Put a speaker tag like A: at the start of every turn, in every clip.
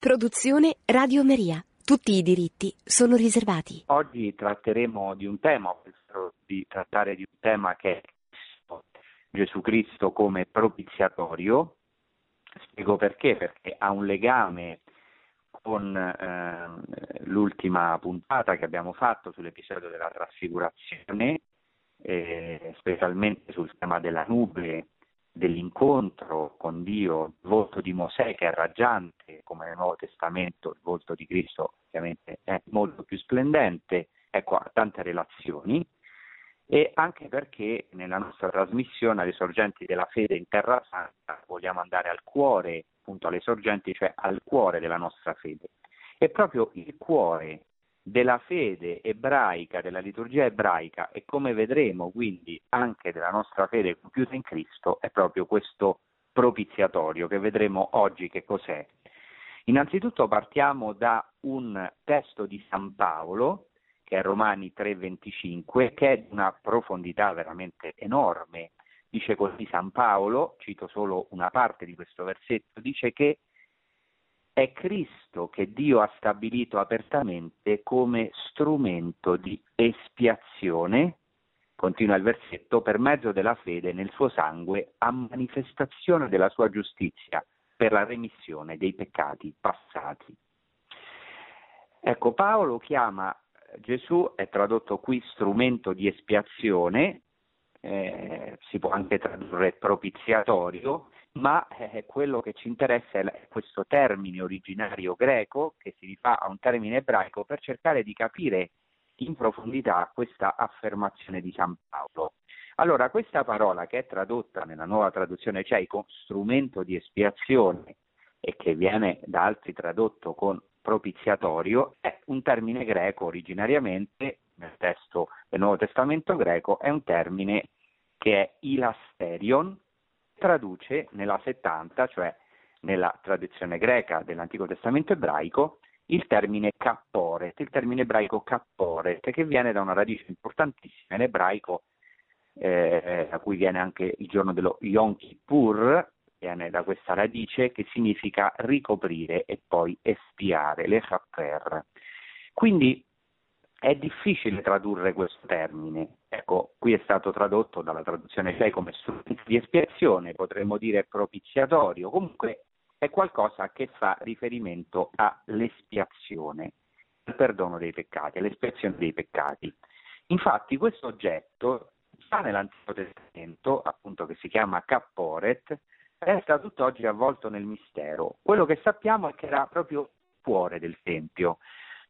A: Produzione Radio Maria. Tutti i diritti sono riservati.
B: Oggi tratteremo di un tema, penso di trattare di un tema che è Gesù Cristo come propiziatorio. Spiego perché, perché ha un legame con eh, l'ultima puntata che abbiamo fatto sull'episodio della trasfigurazione, eh, specialmente sul tema della nube dell'incontro con Dio, il volto di Mosè che è raggiante, come nel Nuovo Testamento il volto di Cristo ovviamente è molto più splendente, ecco, ha tante relazioni, e anche perché nella nostra trasmissione alle sorgenti della fede in Terra Santa vogliamo andare al cuore, appunto alle sorgenti, cioè al cuore della nostra fede. E proprio il cuore della fede ebraica, della liturgia ebraica e come vedremo quindi anche della nostra fede compiuta in Cristo è proprio questo propiziatorio che vedremo oggi che cos'è. Innanzitutto partiamo da un testo di San Paolo, che è Romani 3:25, che è di una profondità veramente enorme. Dice così San Paolo, cito solo una parte di questo versetto, dice che è Cristo che Dio ha stabilito apertamente come strumento di espiazione, continua il versetto, per mezzo della fede nel suo sangue a manifestazione della sua giustizia per la remissione dei peccati passati. Ecco, Paolo chiama Gesù, è tradotto qui strumento di espiazione, eh, si può anche tradurre propiziatorio, ma eh, quello che ci interessa è questo termine originario greco che si rifà a un termine ebraico per cercare di capire in profondità questa affermazione di San Paolo. Allora, questa parola che è tradotta nella nuova traduzione cieco, strumento di espiazione, e che viene da altri tradotto con propiziatorio, è un termine greco originariamente, nel testo del Nuovo Testamento greco, è un termine che è ilasterion, traduce nella 70, cioè nella tradizione greca dell'Antico Testamento ebraico, il termine capporet, il termine ebraico capporet, che viene da una radice importantissima in ebraico, eh, da cui viene anche il giorno dello Yom Kippur, viene da questa radice che significa ricoprire e poi espiare, le chapper. Quindi è difficile tradurre questo termine. Ecco, qui è stato tradotto dalla traduzione lei come strumento di espiazione, potremmo dire propiziatorio, comunque è qualcosa che fa riferimento all'espiazione, al perdono dei peccati, all'espiazione dei peccati. Infatti questo oggetto, già nell'Antico Testamento, appunto che si chiama Capporet, resta tutt'oggi avvolto nel mistero. Quello che sappiamo è che era proprio il cuore del Tempio,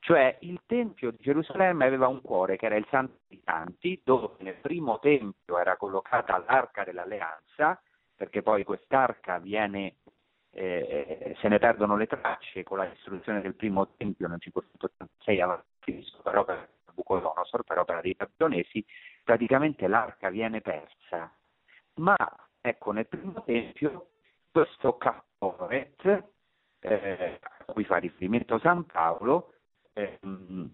B: cioè il Tempio di Gerusalemme aveva un cuore che era il Santo dei Santi, dove nel primo Tempio era collocata l'Arca dell'Alleanza, perché poi quest'arca viene, eh, se ne perdono le tracce con la distruzione del primo Tempio nel 586 a.C., per opera di Nabucodonosor, per opera dei babilonesi, praticamente l'arca viene persa. Ma ecco, nel primo Tempio questo Capporet, eh, a cui fa riferimento San Paolo, ehm,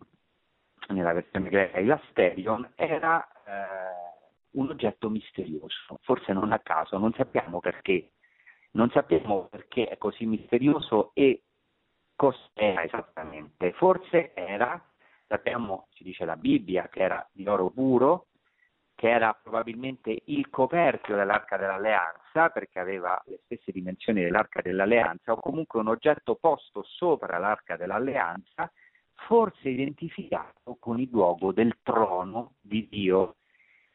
B: nella versione greca Ilasterion, era eh, un oggetto misterioso, forse non a caso, non sappiamo perché, non sappiamo perché è così misterioso e cos'era esattamente. Forse era, sappiamo, ci dice la Bibbia, che era di oro puro, che era probabilmente il coperchio dell'arca dell'alleanza, perché aveva le stesse dimensioni dell'arca dell'alleanza, o comunque un oggetto posto sopra l'arca dell'alleanza, forse identificato con il luogo del trono di Dio.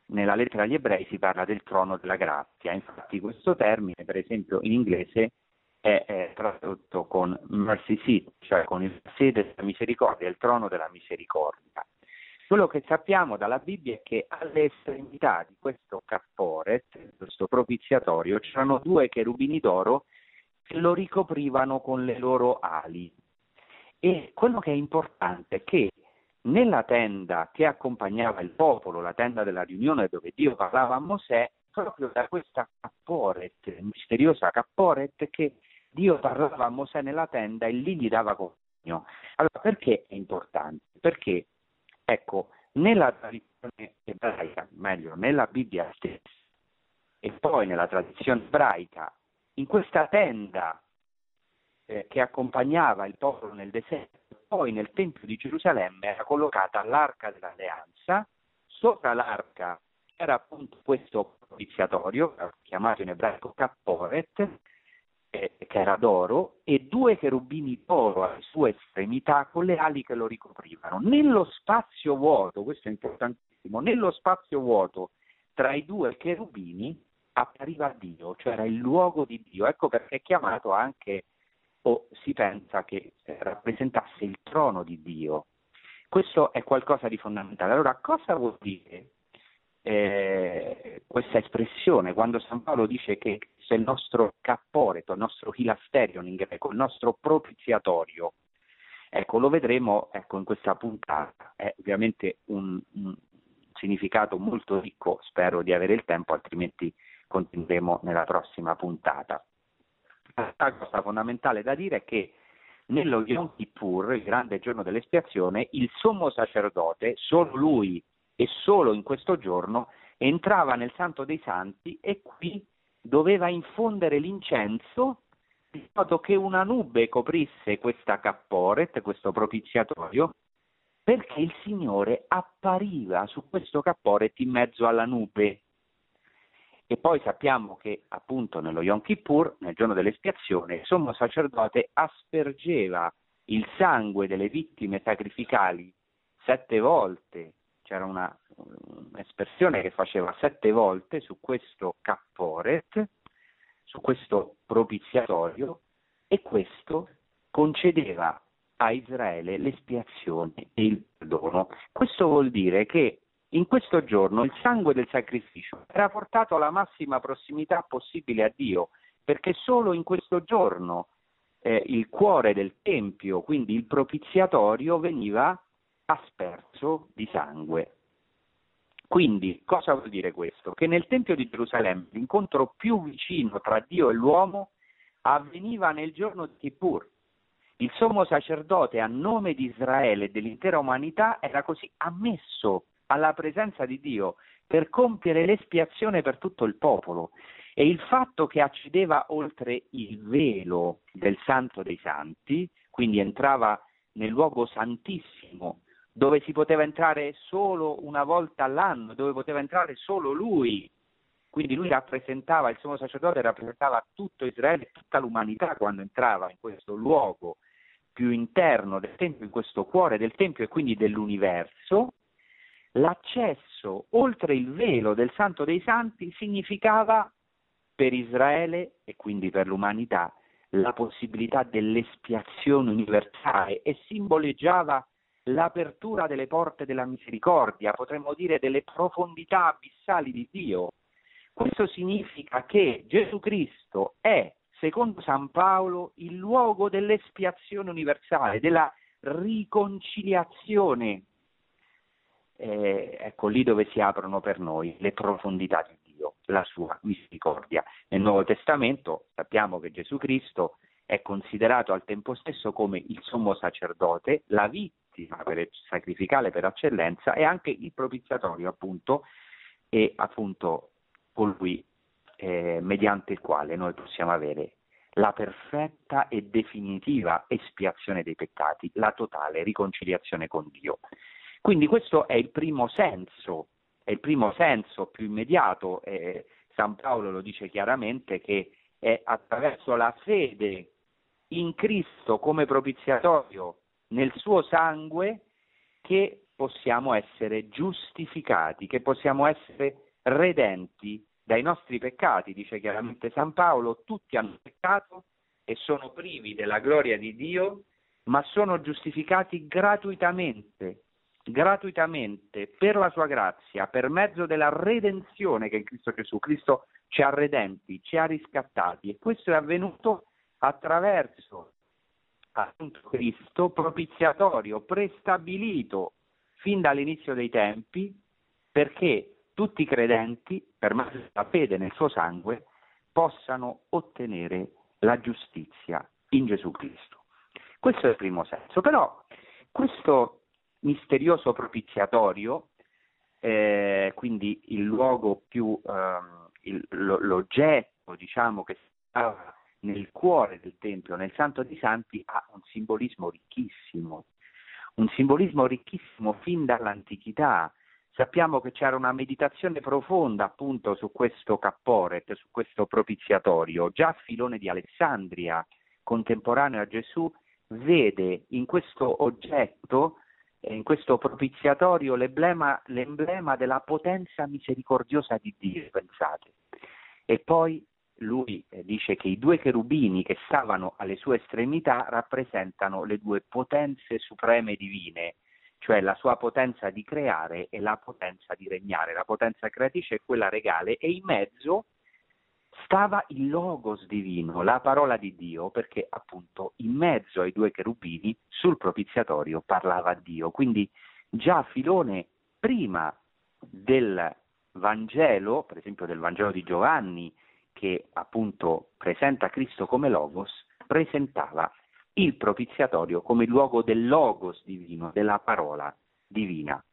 B: Nella lettera agli ebrei si parla del trono della grazia, infatti questo termine, per esempio in inglese, è, è tradotto con mercy seat, cioè con il sede della misericordia, il trono della misericordia. Quello che sappiamo dalla Bibbia è che alle estremità di questo capporet, questo propiziatorio, c'erano due cherubini d'oro che lo ricoprivano con le loro ali. E quello che è importante è che nella tenda che accompagnava il popolo, la tenda della riunione dove Dio parlava a Mosè, proprio da questa capporet, misteriosa capporet, che Dio parlava a Mosè nella tenda e lì gli dava compagno. Allora, perché è importante? Perché, ecco, nella tradizione ebraica, meglio, nella Bibbia stessa, e poi nella tradizione ebraica, in questa tenda eh, che accompagnava il popolo nel deserto. Poi nel Tempio di Gerusalemme era collocata l'arca dell'alleanza, sopra l'arca era appunto questo propiziatorio, chiamato in ebraico Kapporet, eh, che era d'oro, e due cherubini d'oro alle sue estremità con le ali che lo ricoprivano. Nello spazio vuoto, questo è importantissimo, nello spazio vuoto tra i due cherubini appariva Dio, cioè era il luogo di Dio. Ecco perché è chiamato anche, o si pensa che eh, rappresentasse il trono di Dio. Questo è qualcosa di fondamentale. Allora, cosa vuol dire eh, questa espressione quando San Paolo dice che è il nostro capporeto, il nostro hilasterion in greco, il nostro propiziatorio? Ecco, lo vedremo ecco, in questa puntata. È ovviamente un, un significato molto ricco, spero di avere il tempo, altrimenti continueremo nella prossima puntata. La cosa fondamentale da dire è che nello Yom Kippur, il grande giorno dell'espiazione, il sommo sacerdote, solo lui e solo in questo giorno, entrava nel Santo dei Santi e qui doveva infondere l'incenso di modo che una nube coprisse questa capporet, questo propiziatorio, perché il Signore appariva su questo capporet in mezzo alla nube. E poi sappiamo che appunto nello Yom Kippur, nel giorno dell'espiazione, il sommo sacerdote aspergeva il sangue delle vittime sacrificali sette volte. C'era una, un'espressione che faceva sette volte su questo capporet, su questo propiziatorio, e questo concedeva a Israele l'espiazione e il perdono. Questo vuol dire che in questo giorno il sangue del sacrificio era portato alla massima prossimità possibile a Dio, perché solo in questo giorno eh, il cuore del Tempio, quindi il propiziatorio, veniva asperso di sangue. Quindi cosa vuol dire questo? Che nel Tempio di Gerusalemme l'incontro più vicino tra Dio e l'uomo avveniva nel giorno di Kippur. Il sommo sacerdote a nome di Israele e dell'intera umanità era così ammesso alla presenza di Dio per compiere l'espiazione per tutto il popolo. E il fatto che accedeva oltre il velo del Santo dei Santi, quindi entrava nel luogo santissimo, dove si poteva entrare solo una volta all'anno, dove poteva entrare solo lui. Quindi lui rappresentava, il sommo sacerdote rappresentava tutto Israele, tutta l'umanità quando entrava in questo luogo più interno del Tempio, in questo cuore del Tempio e quindi dell'universo, l'accesso oltre il velo del Santo dei Santi significava per Israele e quindi per l'umanità la possibilità dell'espiazione universale e simboleggiava l'apertura delle porte della misericordia, potremmo dire delle profondità abissali di Dio. Questo significa che Gesù Cristo è, secondo San Paolo, il luogo dell'espiazione universale, della riconciliazione eh, ecco lì dove si aprono per noi le profondità di Dio, la sua misericordia. Nel Nuovo Testamento sappiamo che Gesù Cristo è considerato al tempo stesso come il sommo sacerdote, la vittima per, sacrificale per eccellenza e anche il propiziatorio appunto e appunto colui eh, mediante il quale noi possiamo avere la perfetta e definitiva espiazione dei peccati, la totale riconciliazione con Dio. Quindi questo è il primo senso, è il primo senso più immediato, eh, San Paolo lo dice chiaramente, che è attraverso la fede in Cristo come propiziatorio nel suo sangue che possiamo essere giustificati, che possiamo essere redenti dai nostri peccati, dice chiaramente San Paolo, tutti hanno peccato e sono privi della gloria di Dio, ma sono giustificati gratuitamente gratuitamente per la sua grazia, per mezzo della redenzione che è in Cristo Gesù. Cristo ci ha redenti, ci ha riscattati e questo è avvenuto attraverso appunto Cristo propiziatorio, prestabilito fin dall'inizio dei tempi perché tutti i credenti, per mezzo della fede nel suo sangue, possano ottenere la giustizia in Gesù Cristo. Questo è il primo senso. Però questo misterioso propiziatorio, eh, quindi il luogo più, ehm, il, l'oggetto diciamo, che stava nel cuore del Tempio, nel Santo dei Santi, ha un simbolismo ricchissimo, un simbolismo ricchissimo fin dall'antichità. Sappiamo che c'era una meditazione profonda appunto su questo capporet, su questo propiziatorio. Già Filone di Alessandria, contemporaneo a Gesù, vede in questo oggetto, in questo propiziatorio, l'emblema, l'emblema della potenza misericordiosa di Dio, pensate. E poi lui eh, dice che i due cherubini che stavano alle sue estremità rappresentano le due potenze supreme divine, cioè la sua potenza di creare e la potenza di regnare. La potenza creatrice è quella regale e in mezzo stava il logos divino, la parola di Dio, perché appunto in mezzo ai due cherubini sul propiziatorio parlava Dio. Quindi già Filone prima del Vangelo, per esempio del Vangelo di Giovanni, che appunto presenta Cristo come Logos, presentava il propiziatorio come luogo del Logos divino, della parola divina.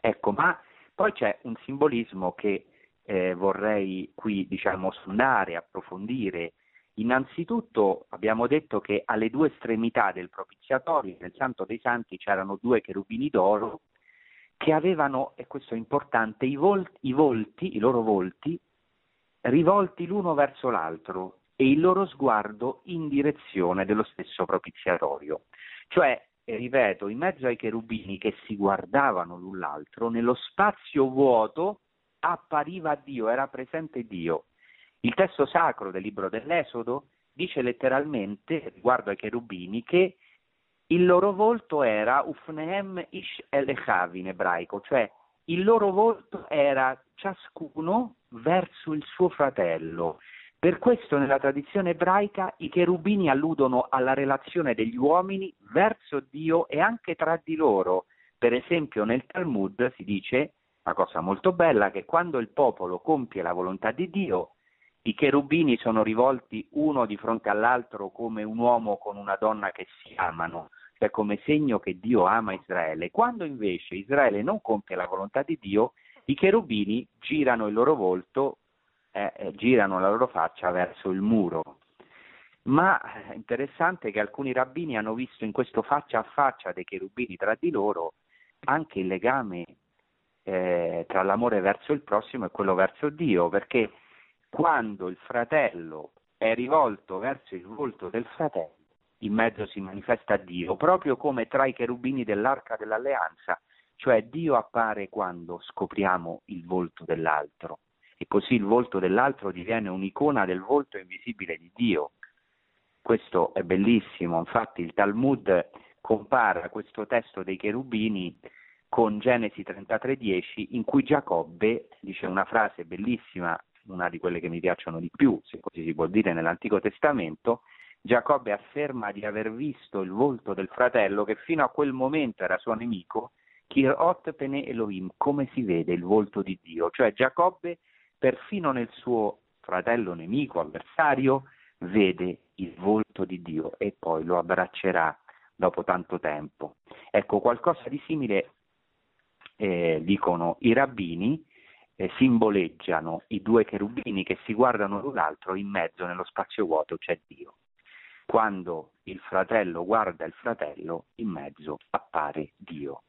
B: Ecco, ma poi c'è un simbolismo che eh, vorrei qui diciamo sondare, approfondire. Innanzitutto abbiamo detto che alle due estremità del propiziatorio, nel Santo dei Santi, c'erano due cherubini d'oro che avevano, e questo è importante, i volti, i, volti, i loro volti rivolti l'uno verso l'altro e il loro sguardo in direzione dello stesso propiziatorio. Cioè, ripeto, in mezzo ai cherubini che si guardavano l'un l'altro, nello spazio vuoto appariva Dio, era presente Dio. Il testo sacro del libro dell'Esodo dice letteralmente, riguardo ai cherubini, che il loro volto era Ufnehem Ish Elechav in ebraico, cioè il loro volto era ciascuno verso il suo fratello. Per questo nella tradizione ebraica i cherubini alludono alla relazione degli uomini verso Dio e anche tra di loro. Per esempio nel Talmud si dice una cosa molto bella che quando il popolo compie la volontà di Dio, i cherubini sono rivolti uno di fronte all'altro come un uomo con una donna che si amano cioè come segno che Dio ama Israele. Quando invece Israele non compie la volontà di Dio, i cherubini girano il loro volto, eh, eh girano la loro faccia verso il muro. Ma è eh, interessante che alcuni rabbini hanno visto in questo faccia a faccia dei cherubini tra di loro anche il legame eh, tra l'amore verso il prossimo e quello verso Dio, perché quando il fratello è rivolto verso il volto del fratello, in mezzo si manifesta Dio, proprio come tra i cherubini dell'arca dell'alleanza, cioè Dio appare quando scopriamo il volto dell'altro e così il volto dell'altro diviene un'icona del volto invisibile di Dio. Questo è bellissimo, infatti il Talmud compara questo testo dei cherubini con Genesi 33:10 in cui Giacobbe dice una frase bellissima, una di quelle che mi piacciono di più, se così si può dire nell'Antico Testamento, Giacobbe afferma di aver visto il volto del fratello che fino a quel momento era suo nemico, Kirot Pene Elohim, come si vede il volto di Dio, cioè Giacobbe perfino nel suo fratello nemico, avversario, vede il volto di Dio e poi lo abbraccerà dopo tanto tempo. Ecco, qualcosa di simile eh, dicono i rabbini, eh, simboleggiano i due cherubini che si guardano l'un l'altro, in mezzo nello spazio vuoto c'è Dio. Quando il fratello guarda il fratello, in mezzo appare Dio.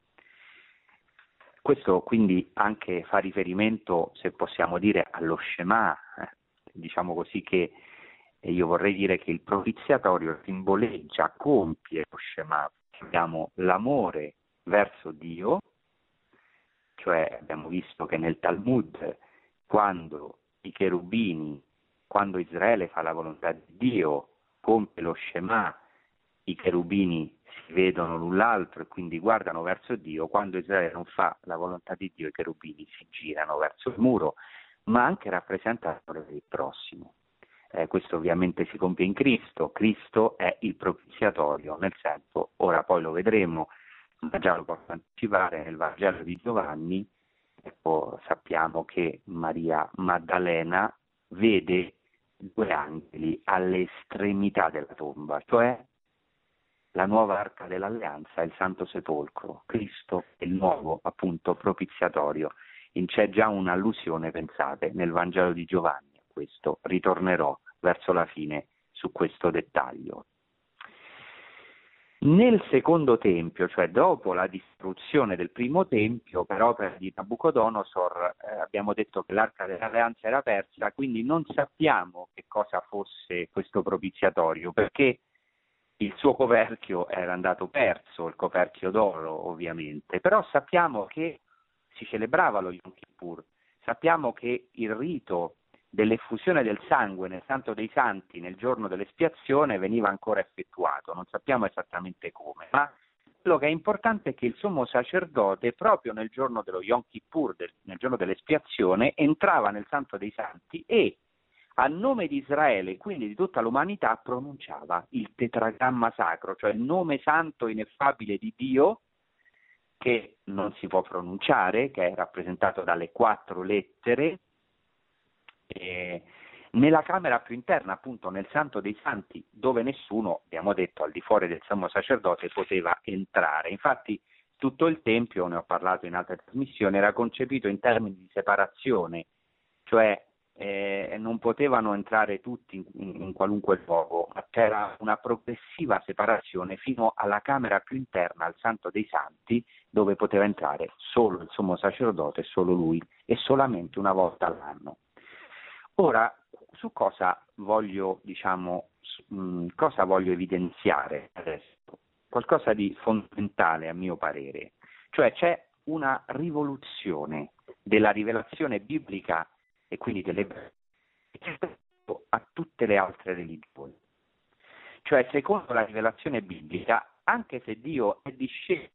B: Questo quindi anche fa riferimento, se possiamo dire, allo Shema, eh, diciamo così che io vorrei dire che il propiziatorio simboleggia, compie lo Shema, abbiamo l'amore verso Dio, cioè abbiamo visto che nel Talmud quando i cherubini, quando Israele fa la volontà di Dio, compie lo Shema, i cherubini si vedono l'un l'altro e quindi guardano verso Dio, quando Israele non fa la volontà di Dio i cherubini si girano verso il muro, ma anche rappresenta l'amore del prossimo. Eh, questo ovviamente si compie in Cristo, Cristo è il propiziatorio, nel senso, ora poi lo vedremo, già lo posso anticipare, nel Vangelo di Giovanni ecco, sappiamo che Maria Maddalena vede due angeli alle estremità della tomba, cioè la nuova arca dell'alleanza, il Santo Sepolcro, Cristo è il nuovo appunto propiziatorio. In c'è già un'allusione, pensate, nel Vangelo di Giovanni a questo, ritornerò verso la fine su questo dettaglio. Nel secondo tempio, cioè dopo la distruzione del primo tempio, per opera di Nabucodonosor, eh, abbiamo detto che l'arca dell'alleanza era persa, quindi non sappiamo che cosa fosse questo propiziatorio, perché il suo coperchio era andato perso, il coperchio d'oro ovviamente, però sappiamo che si celebrava lo Yom Kippur, sappiamo che il rito dell'effusione del sangue nel Santo dei Santi nel giorno dell'espiazione veniva ancora effettuato, non sappiamo esattamente come, ma quello che è importante è che il sommo sacerdote proprio nel giorno dello Yom Kippur, del, nel giorno dell'espiazione, entrava nel Santo dei Santi e a nome di Israele, quindi di tutta l'umanità, pronunciava il tetragramma sacro, cioè il nome santo ineffabile di Dio che non si può pronunciare, che è rappresentato dalle quattro lettere eh, nella camera più interna, appunto nel Santo dei Santi, dove nessuno, abbiamo detto, al di fuori del sommo sacerdote poteva entrare. Infatti tutto il Tempio, ne ho parlato in altre trasmissioni, era concepito in termini di separazione, cioè eh, non potevano entrare tutti in, in, qualunque luogo, ma c'era una progressiva separazione fino alla camera più interna, al Santo dei Santi, dove poteva entrare solo il sommo sacerdote, solo lui, e solamente una volta all'anno. Ora, su cosa voglio, diciamo, mh, cosa voglio evidenziare adesso? Qualcosa di fondamentale a mio parere, cioè c'è una rivoluzione della rivelazione biblica e quindi delle a tutte le altre religioni. Cioè, secondo la rivelazione biblica, anche se Dio è disceso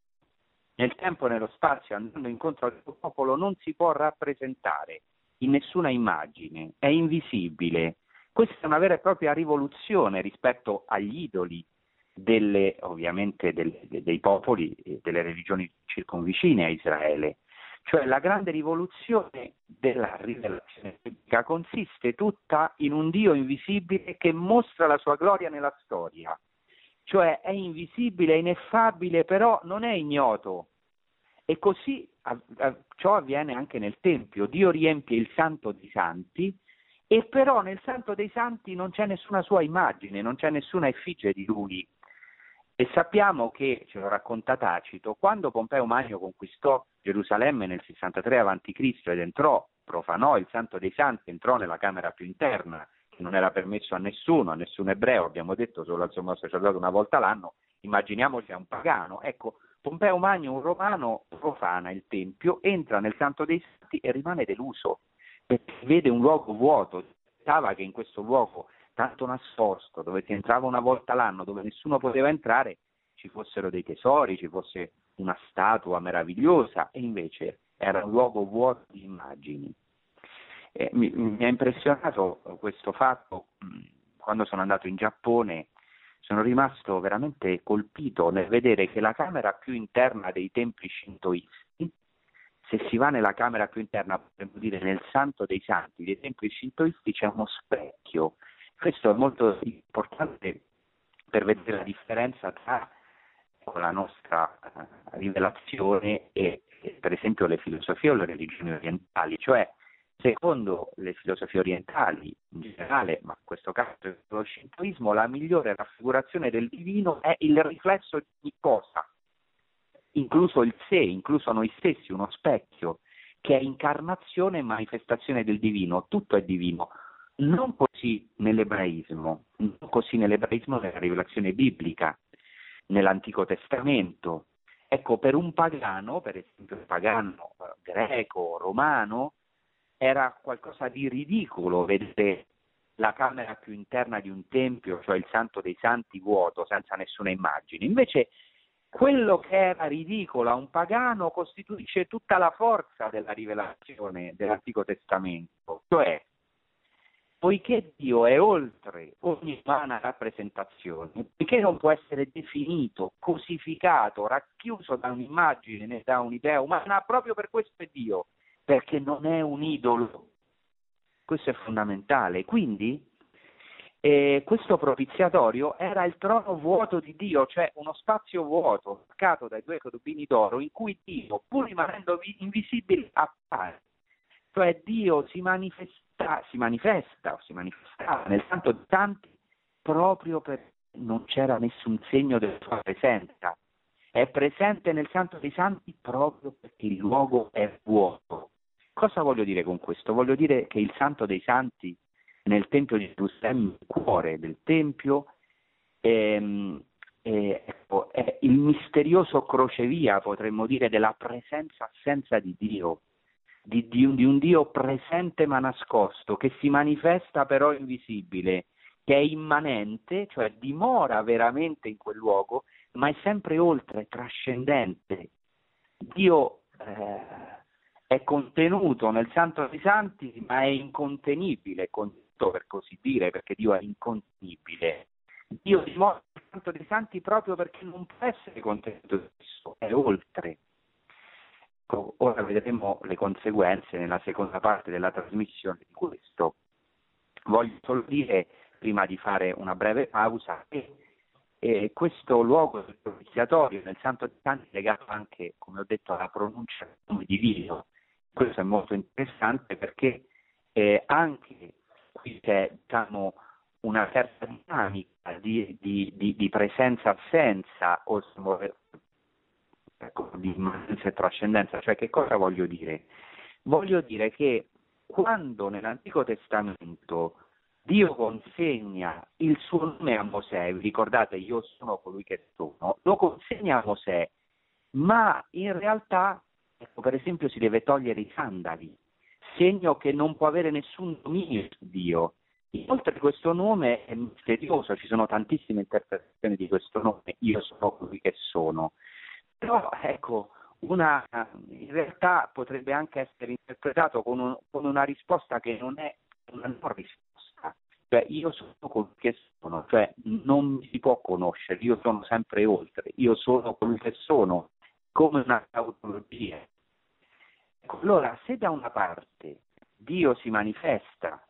B: nel tempo e nello spazio andando incontro al suo popolo, non si può rappresentare in nessuna immagine, è invisibile. Questa è una vera e propria rivoluzione rispetto agli idoli delle, ovviamente delle, dei popoli e delle religioni circonvicine a Israele. Cioè la grande rivoluzione della rivelazione biblica consiste tutta in un Dio invisibile che mostra la sua gloria nella storia. Cioè è invisibile, è ineffabile, però non è ignoto, e così ciò avviene anche nel Tempio. Dio riempie il Santo dei Santi e però nel Santo dei Santi non c'è nessuna sua immagine, non c'è nessuna effigie di lui. E sappiamo che, ce lo racconta Tacito, quando Pompeo Magno conquistò Gerusalemme nel 63 a.C. ed entrò, profanò il Santo dei Santi, entrò nella camera più interna, che non era permesso a nessuno, a nessun ebreo, abbiamo detto solo al sommo sacerdote una volta l'anno, immaginiamoci a un pagano. Ecco, Pompeo Magno, un romano, profana il Tempio, entra nel Santo dei Santi e rimane deluso, perché vede un luogo vuoto, pensava che in questo luogo tanto nascosto, dove si entrava una volta l'anno, dove nessuno poteva entrare, ci fossero dei tesori, ci fosse una statua meravigliosa, e invece era un luogo vuoto di immagini. Eh, mi, mi, ha impressionato questo fatto quando sono andato in Giappone sono rimasto veramente colpito nel vedere che la camera più interna dei templi shintoisti, se si va nella camera più interna, potremmo dire nel santo dei santi dei templi shintoisti, c'è uno specchio. Questo è molto importante per vedere la differenza tra la nostra eh, rivelazione e per esempio le filosofie o le religioni orientali, cioè Secondo le filosofie orientali in generale, ma in questo caso lo shintoismo, la migliore raffigurazione del divino è il riflesso di cosa? Incluso il sé, incluso noi stessi, uno specchio, che è incarnazione e manifestazione del divino, tutto è divino. Non così nell'ebraismo, non così nell'ebraismo nella rivelazione biblica, nell'Antico Testamento. Ecco, per un pagano, per esempio il pagano eh, greco, romano, era qualcosa di ridicolo vedere la camera più interna di un tempio, cioè il santo dei santi vuoto, senza nessuna immagine. Invece quello che era ridicolo a un pagano costituisce tutta la forza della rivelazione dell'Antico Testamento, cioè poiché Dio è oltre ogni umana rappresentazione, poiché non può essere definito, cosificato, racchiuso da un'immagine né da un'idea umana, proprio per questo è Dio perché non è un idolo. Questo è fondamentale. Quindi eh, questo propiziatorio era il trono vuoto di Dio, cioè uno spazio vuoto, marcato dai due cherubini d'oro, in cui Dio, pur rimanendo invisibile, appare. Cioè Dio si manifesta, si manifesta si manifestava nel Santo dei Santi proprio perché non c'era nessun segno della sua presenza. È presente nel Santo dei Santi proprio perché il luogo è vuoto. Cosa voglio dire con questo? Voglio dire che il Santo dei Santi nel Tempio di Gerusalemme, il cuore del Tempio, ehm, è, ecco, è il misterioso crocevia, potremmo dire, della presenza-assenza di Dio, di, di, di un Dio presente ma nascosto, che si manifesta però invisibile, che è immanente, cioè dimora veramente in quel luogo, ma è sempre oltre, trascendente. Dio eh, è contenuto nel Santo dei Santi, ma è incontenibile, per così dire, perché Dio è incontenibile. Dio dimora nel Santo dei Santi proprio perché non può essere contenuto stesso, è oltre. Ecco, ora vedremo le conseguenze nella seconda parte della trasmissione di questo. Voglio solo dire, prima di fare una breve pausa, che e questo luogo propiziatorio nel Santo dei Santi è legato anche, come ho detto, alla pronuncia del nome divino. Questo è molto interessante perché eh, anche qui c'è diciamo, una certa dinamica di, di, di, di presenza-assenza o ecco, di immanenza e trascendenza. Cioè che cosa voglio dire? Voglio dire che quando nell'Antico Testamento Dio consegna il suo nome a Mosè, ricordate io sono colui che sono, lo consegna a Mosè, ma in realtà, ecco, per esempio, si deve togliere i sandali, segno che non può avere nessun dominio su Dio. Inoltre questo nome è misterioso, ci sono tantissime interpretazioni di questo nome, io sono colui che sono. Però ecco, una, in realtà potrebbe anche essere interpretato con, un, con una risposta che non è una non risposta cioè io sono colui che sono, cioè non mi si può conoscere, io sono sempre oltre, io sono colui che sono, come una tautologia. Ecco, allora, se da una parte Dio si manifesta,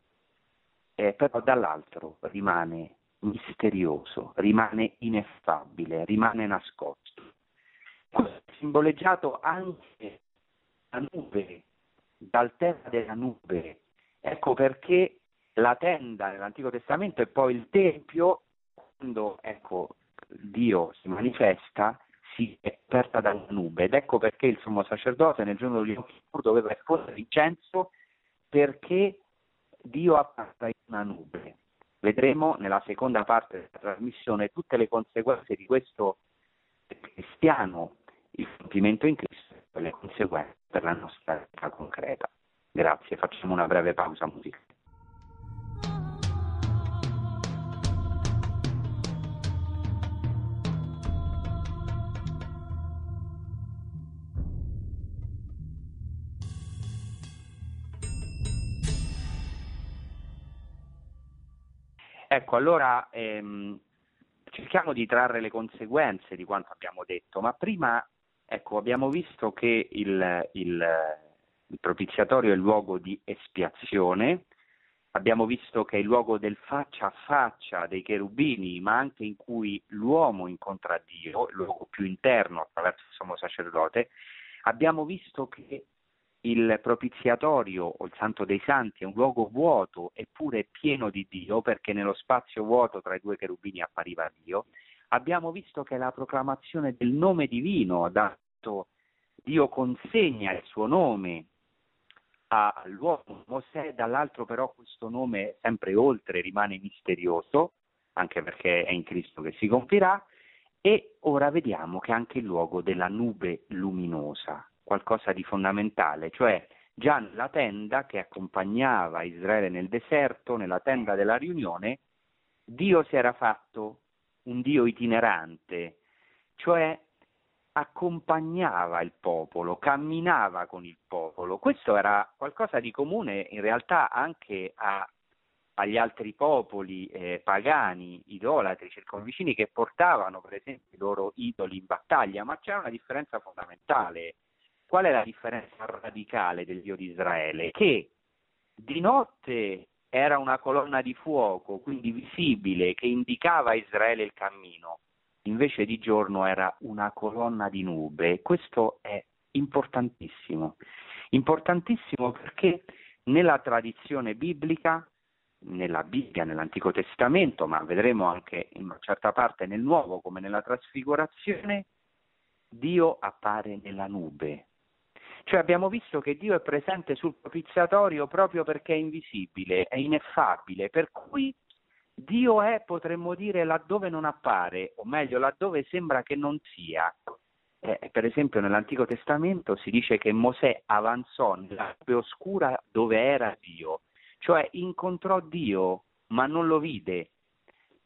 B: eh, però dall'altro rimane misterioso, rimane ineffabile, rimane nascosto. Questo è simboleggiato anche la nube, dal tema della nube. Ecco perché la tenda nell'Antico Testamento e poi il Tempio, quando ecco, Dio si manifesta, si è aperta dalla nube ed ecco perché il sommo sacerdote nel giorno di Kippur doveva esporre l'incenso perché Dio appare in una nube. Vedremo nella seconda parte della trasmissione tutte le conseguenze di questo cristiano, il compimento in Cristo e le conseguenze per la nostra vita concreta. Grazie, facciamo una breve pausa musicale. Ecco, allora ehm, cerchiamo di trarre le conseguenze di quanto abbiamo detto, ma prima ecco, abbiamo visto che il, il, il propiziatorio è il luogo di espiazione, abbiamo visto che è il luogo del faccia a faccia dei cherubini, ma anche in cui l'uomo incontra Dio, il luogo più interno attraverso il sommo sacerdote, abbiamo visto che il propiziatorio o il Santo dei Santi è un luogo vuoto eppure pieno di Dio, perché nello spazio vuoto tra i due cherubini appariva Dio. Abbiamo visto che la proclamazione del nome divino, dato Dio consegna il suo nome all'uomo Mosè, dall'altro però questo nome sempre oltre rimane misterioso, anche perché è in Cristo che si compirà, e ora vediamo che anche il luogo della nube luminosa, qualcosa di fondamentale, cioè già nella tenda che accompagnava Israele nel deserto, nella tenda della riunione, Dio si era fatto un Dio itinerante, cioè accompagnava il popolo, camminava con il popolo. Questo era qualcosa di comune in realtà anche a, agli altri popoli eh, pagani, idolatri, circonvicini che portavano per esempio i loro idoli in battaglia, ma c'era una differenza fondamentale. Qual è la differenza radicale del Dio di Israele? Che di notte era una colonna di fuoco, quindi visibile, che indicava a Israele il cammino, invece di giorno era una colonna di nube. Questo è importantissimo. Importantissimo perché nella tradizione biblica nella Bibbia, nell'Antico Testamento, ma vedremo anche in una certa parte nel Nuovo, come nella trasfigurazione, Dio appare nella nube. Cioè abbiamo visto che Dio è presente sul propiziatorio proprio perché è invisibile, è ineffabile, per cui Dio è, potremmo dire, laddove non appare, o meglio, laddove sembra che non sia. Eh, per esempio nell'Antico Testamento si dice che Mosè avanzò nella nube oscura dove era Dio, cioè incontrò Dio ma non lo vide.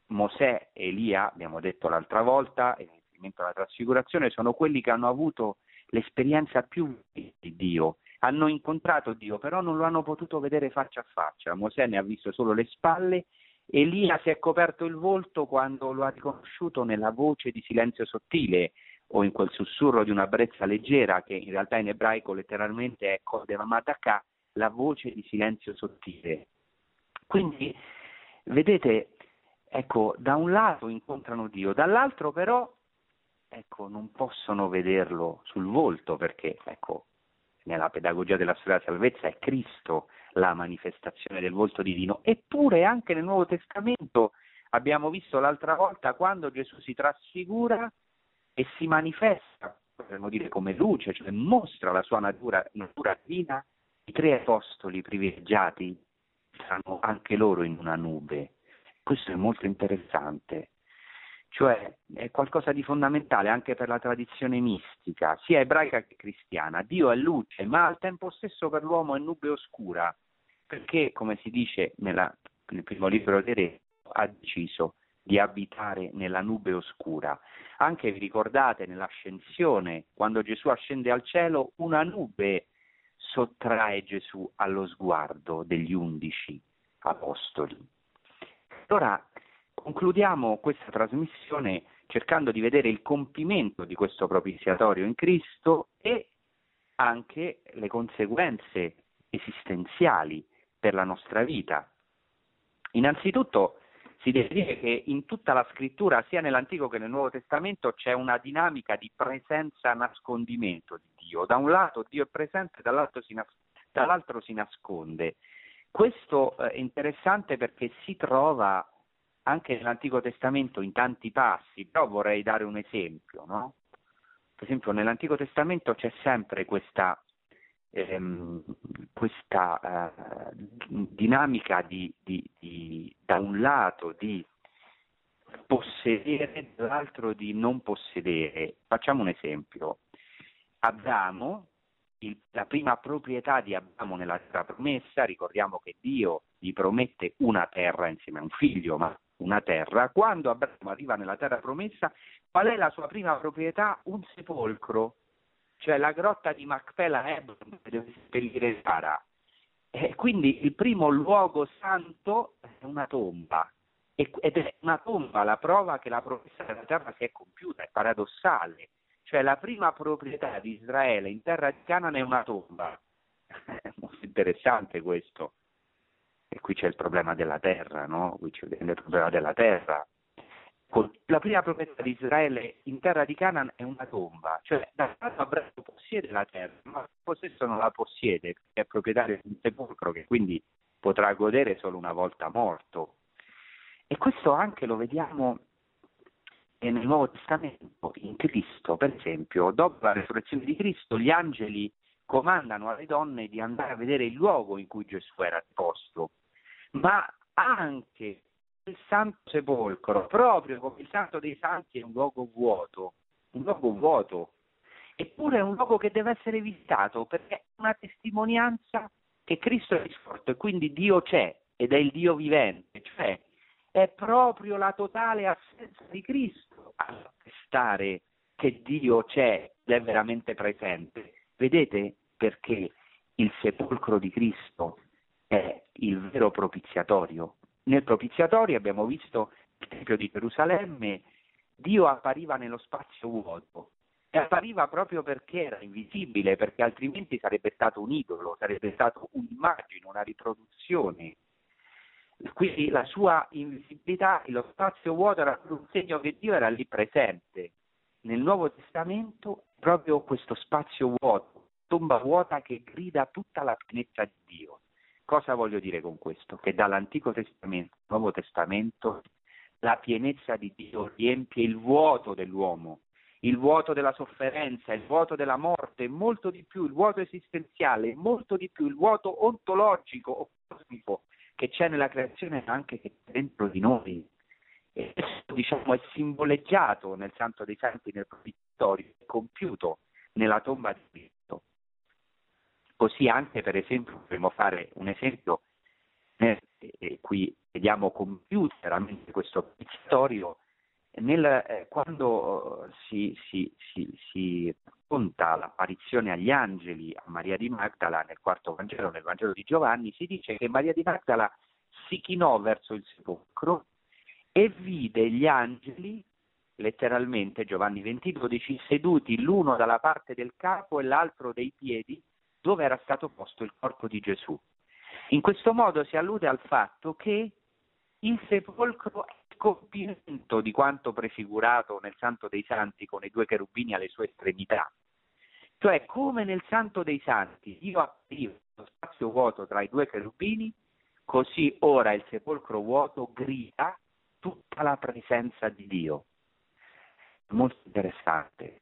B: Mosè e Elia, abbiamo detto l'altra volta, in riferimento alla trasfigurazione, sono quelli che hanno avuto l'esperienza più di Dio, hanno incontrato Dio, però non lo hanno potuto vedere faccia a faccia. Mosè ne ha visto solo le spalle Elia si è coperto il volto quando lo ha riconosciuto nella voce di silenzio sottile o in quel sussurro di una brezza leggera che in realtà in ebraico letteralmente è Kodevamataka, la voce di silenzio sottile. Quindi, vedete, ecco, da un lato incontrano Dio, dall'altro però, ecco, non possono vederlo sul volto perché, ecco, nella pedagogia della storia della salvezza è Cristo la manifestazione del volto divino. Eppure anche nel Nuovo Testamento abbiamo visto l'altra volta quando Gesù si trasfigura e si manifesta, potremmo dire come luce, cioè mostra la sua natura, natura divina, i tre apostoli privilegiati saranno anche loro in una nube. Questo è molto interessante cioè è qualcosa di fondamentale anche per la tradizione mistica, sia ebraica che cristiana. Dio è luce, ma al tempo stesso per l'uomo è nube oscura, perché, come si dice nella, nel primo libro dei Re, ha deciso di abitare nella nube oscura. Anche vi ricordate nell'ascensione, quando Gesù ascende al cielo, una nube sottrae Gesù allo sguardo degli undici apostoli. Allora, concludiamo questa trasmissione cercando di vedere il compimento di questo propiziatorio in Cristo e anche le conseguenze esistenziali per la nostra vita. Innanzitutto si deve dire che in tutta la scrittura, sia nell'Antico che nel Nuovo Testamento, c'è una dinamica di presenza-nascondimento di Dio. Da un lato Dio è presente, dall'altro si, nas- dall'altro si nasconde. Questo è interessante perché si trova anche nell'Antico Testamento in tanti passi, però vorrei dare un esempio, no? Per esempio nell'Antico Testamento c'è sempre questa, ehm, questa eh, dinamica di, di, di, da un lato di possedere, dall'altro di non possedere. Facciamo un esempio. Abramo, il, la prima proprietà di Abramo nella terra promessa, ricordiamo che Dio gli promette una terra insieme a un figlio, ma una terra, quando Abramo arriva nella terra promessa, qual è la sua prima proprietà? Un sepolcro, cioè la grotta di Macpela Hebron dove seppellire Sara. E quindi il primo luogo santo è una tomba, ed è una tomba la prova che la promessa della terra si è compiuta, è paradossale. Cioè la prima proprietà di Israele in terra di Canaan è una tomba. È molto interessante questo. E qui c'è il problema della terra, no? Qui c'è il problema della terra. La prima proprietà di Israele in terra di Canaan è una tomba, cioè da quando Abramo possiede la terra, ma il possesso non la possiede, perché è proprietario di un sepolcro che quindi potrà godere solo una volta morto. E questo anche lo vediamo nel Nuovo Testamento, in Cristo, per esempio, dopo la resurrezione di Cristo, gli angeli comandano alle donne di andare a vedere il luogo in cui Gesù era posto ma anche il Santo Sepolcro, proprio come il Santo dei Santi è un luogo vuoto, un luogo vuoto, eppure è un luogo che deve essere visitato perché è una testimonianza che Cristo è risorto e quindi Dio c'è ed è il Dio vivente, cioè è proprio la totale assenza di Cristo a attestare che Dio c'è ed è veramente presente. Vedete perché il sepolcro di Cristo è il vero propiziatorio. Nel propiziatorio abbiamo visto il Tempio di Gerusalemme, Dio appariva nello spazio vuoto e appariva proprio perché era invisibile, perché altrimenti sarebbe stato un idolo, sarebbe stato un'immagine, una riproduzione. Quindi la sua invisibilità, lo spazio vuoto era un segno che Dio era lì presente. Nel Nuovo Testamento proprio questo spazio vuoto, tomba vuota che grida tutta la pienezza di Dio Cosa voglio dire con questo? Che dall'Antico Testamento al Nuovo Testamento la pienezza di Dio riempie il vuoto dell'uomo, il vuoto della sofferenza, il vuoto della morte, molto di più, il vuoto esistenziale, molto di più, il vuoto ontologico o cosmico che c'è nella creazione anche dentro di noi. E questo diciamo, è simboleggiato nel Santo dei Santi, nel propizitorio, compiuto nella tomba di Cristo. Così anche, per esempio, potremmo fare un esempio, eh, e qui vediamo compiuto veramente questo nel, eh, quando si, si, si, si racconta l'apparizione agli angeli a Maria di Magdala nel quarto Vangelo, nel Vangelo di Giovanni, si dice che Maria di Magdala si chinò verso il sepolcro e vide gli angeli, letteralmente Giovanni 20:12, seduti l'uno dalla parte del capo e l'altro dei piedi dove era stato posto il corpo di Gesù. In questo modo si allude al fatto che il sepolcro è il compimento di quanto prefigurato nel Santo dei Santi con i due cherubini alle sue estremità. Cioè, come nel Santo dei Santi Dio appariva lo spazio vuoto tra i due cherubini, così ora il sepolcro vuoto grida tutta la presenza di Dio. Molto interessante.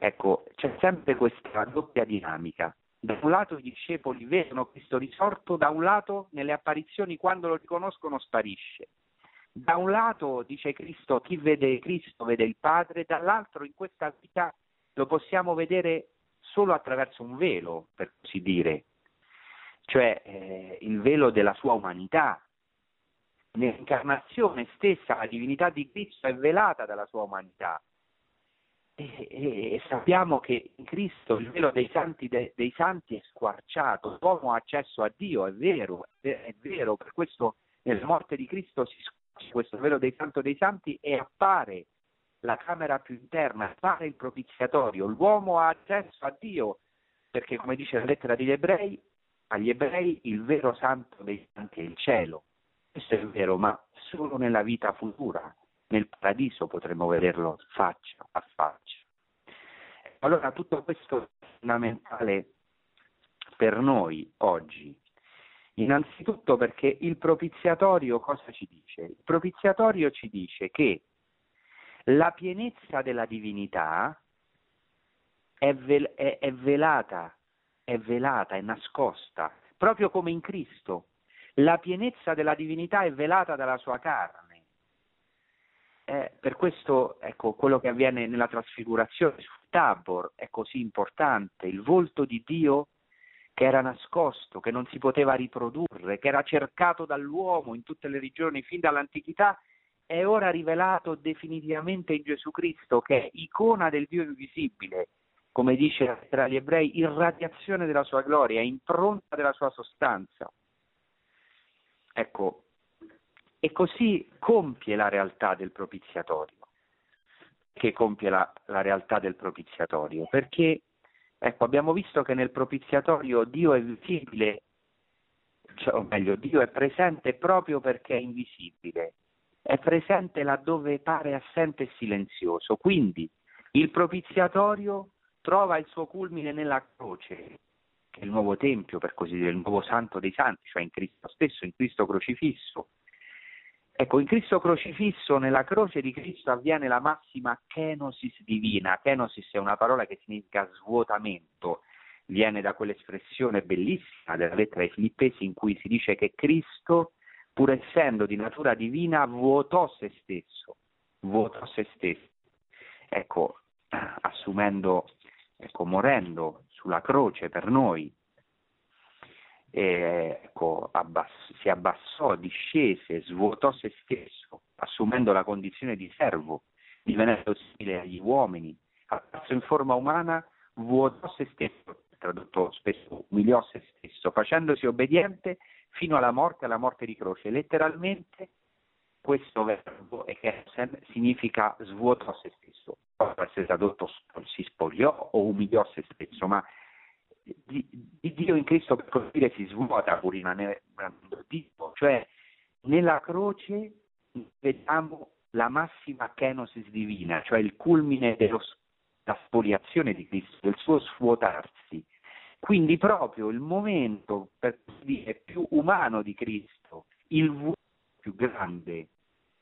B: Ecco, c'è sempre questa doppia dinamica. Da un lato i discepoli vedono Cristo risorto, da un lato nelle apparizioni quando lo riconoscono sparisce. Da un lato, dice Cristo, chi vede Cristo vede il Padre, dall'altro in questa vita lo possiamo vedere solo attraverso un velo, per così dire, cioè eh, il velo della sua umanità, nell'incarnazione stessa la divinità di Cristo è velata dalla sua umanità. E, e, e sappiamo che in Cristo il velo dei santi, de, dei santi è squarciato, l'uomo ha accesso a Dio, è vero, è, è vero, per questo nella morte di Cristo si squarcia questo velo dei santi dei santi e appare la camera più interna, appare il propiziatorio, l'uomo ha accesso a Dio, perché come dice la lettera degli ebrei, agli ebrei il vero santo dei santi è il cielo questo è vero, ma solo nella vita futura, nel paradiso potremo vederlo faccia a faccia. Allora tutto questo è fondamentale per noi oggi. Innanzitutto perché il propiziatorio cosa ci dice? Il propiziatorio ci dice che la pienezza della divinità è, vel- è, è velata, è velata, è nascosta, proprio come in Cristo la pienezza della divinità è velata dalla sua carne. Eh, per questo ecco, quello che avviene nella trasfigurazione sul Tabor è così importante, il volto di Dio che era nascosto, che non si poteva riprodurre, che era cercato dall'uomo in tutte le regioni fin dall'antichità, è ora rivelato definitivamente in Gesù Cristo, che è icona del Dio invisibile, come dice tra gli ebrei, irradiazione della sua gloria, impronta della sua sostanza. Ecco, e così compie la realtà del propiziatorio. Che compie la, la realtà del propiziatorio? Perché, ecco, abbiamo visto che nel propiziatorio Dio è visibile, cioè, o meglio, Dio è presente proprio perché è invisibile, è presente laddove pare assente e silenzioso. Quindi il propiziatorio trova il suo culmine nella croce, che è il nuovo Tempio, per così dire, il nuovo Santo dei Santi, cioè in Cristo stesso, in Cristo crocifisso. Ecco, in Cristo crocifisso, nella croce di Cristo avviene la massima kenosis divina. Kenosis è una parola che significa svuotamento, viene da quell'espressione bellissima della lettera ai Filippesi in cui si dice che Cristo, pur essendo di natura divina, vuotò se stesso, vuotò se stesso. Ecco, assumendo, ecco, morendo sulla croce per noi, e, ecco, abbass- si abbassò, discese, svuotò se stesso, assumendo la condizione di servo, divenendo simile agli uomini, apparso in forma umana, vuotò se stesso, tradotto spesso, umiliò se stesso, facendosi obbediente fino alla morte, alla morte di croce. Letteralmente questo verbo significa svuotò se stesso, può essere tradotto si spogliò o umiliò se stesso, ma di, di Dio in Cristo per così dire si svuota pur rimanendo Dio, cioè nella croce vediamo la massima kenosis divina, cioè il culmine della spoliazione di Cristo, del suo svuotarsi. Quindi proprio il momento, per dire, più umano di Cristo, il vuoto più grande,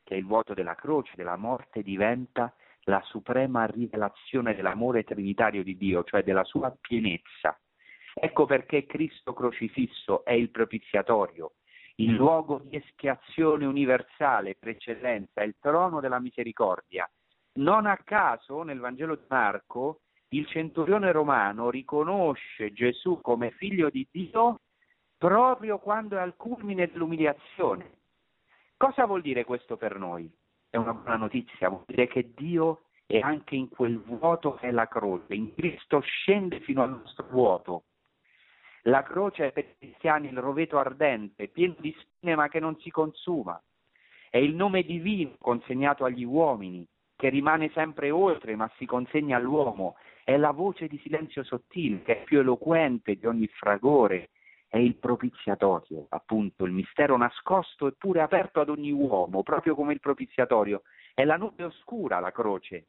B: che è il vuoto della croce, della morte, diventa la suprema rivelazione dell'amore trinitario di Dio, cioè della sua pienezza. Ecco perché Cristo crocifisso è il propiziatorio, il luogo di espiazione universale per eccellenza, il trono della misericordia. Non a caso nel Vangelo di Marco il centurione romano riconosce Gesù come figlio di Dio proprio quando è al culmine dell'umiliazione. Cosa vuol dire questo per noi? È una buona notizia, vuol dire che Dio è anche in quel vuoto che è la croce, in Cristo scende fino al nostro vuoto. La croce è per i cristiani il roveto ardente, pieno di spine ma che non si consuma. È il nome divino consegnato agli uomini, che rimane sempre oltre ma si consegna all'uomo è la voce di silenzio sottile che è più eloquente di ogni fragore, è il propiziatorio, appunto, il mistero nascosto eppure aperto ad ogni uomo, proprio come il propiziatorio. È la nube oscura, la croce,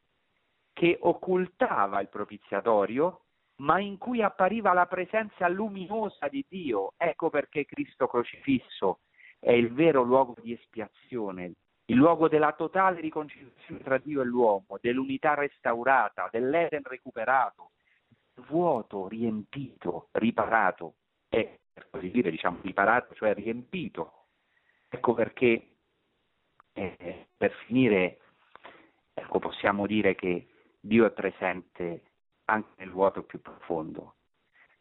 B: che occultava il propiziatorio, ma in cui appariva la presenza luminosa di Dio. Ecco perché Cristo crocifisso è il vero luogo di espiazione, il luogo della totale riconciliazione tra Dio e l'uomo, dell'unità restaurata, dell'Eden recuperato, vuoto, riempito, riparato, e per così dire, diciamo, riparato, cioè riempito. Ecco perché, eh, per finire, ecco, possiamo dire che Dio è presente anche nel vuoto più profondo,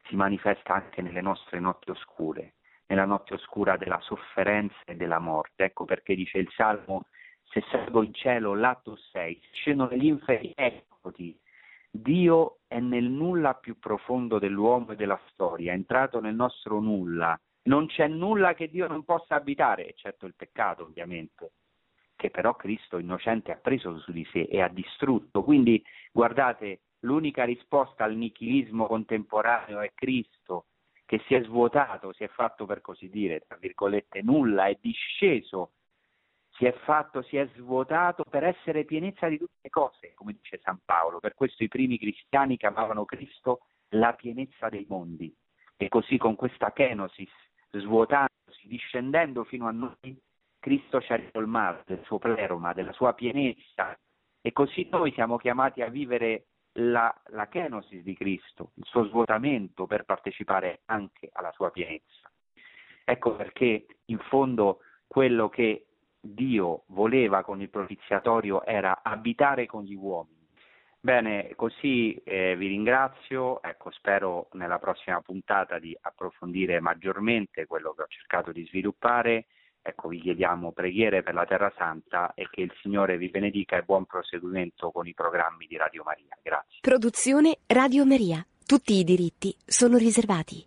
B: si manifesta anche nelle nostre notti oscure, nella notte oscura della sofferenza e della morte. Ecco perché dice il Salmo, se salgo in cielo, l'atto 6, scendono negli inferi, eccoti. Dio è nel nulla più profondo dell'uomo e della storia, è entrato nel nostro nulla. Non c'è nulla che Dio non possa abitare, eccetto il peccato ovviamente, che però Cristo innocente ha preso su di sé e ha distrutto. Quindi guardate, l'unica risposta al nichilismo contemporaneo è Cristo, che si è svuotato, si è fatto per così dire, tra virgolette, nulla, è disceso, si è fatto, si è svuotato per essere pienezza di tutte le cose, come dice San Paolo. Per questo i primi cristiani chiamavano Cristo la pienezza dei mondi. E così con questa kenosis, svuotandosi, discendendo fino a noi, Cristo ci ha ricolmato del suo pleroma, della sua pienezza. E così noi siamo chiamati a vivere la, la kenosis di Cristo, il suo svuotamento per partecipare anche alla sua pienezza. Ecco perché in fondo quello che Dio voleva con il propiziatorio era abitare con gli uomini. Bene, così eh, vi ringrazio, ecco, spero nella prossima puntata di approfondire maggiormente quello che ho cercato di sviluppare Ecco, vi chiediamo preghiere per la Terra Santa e che il Signore vi benedica e buon proseguimento con i programmi di Radio Maria. Grazie.
A: Produzione Radio Maria. Tutti i diritti sono riservati.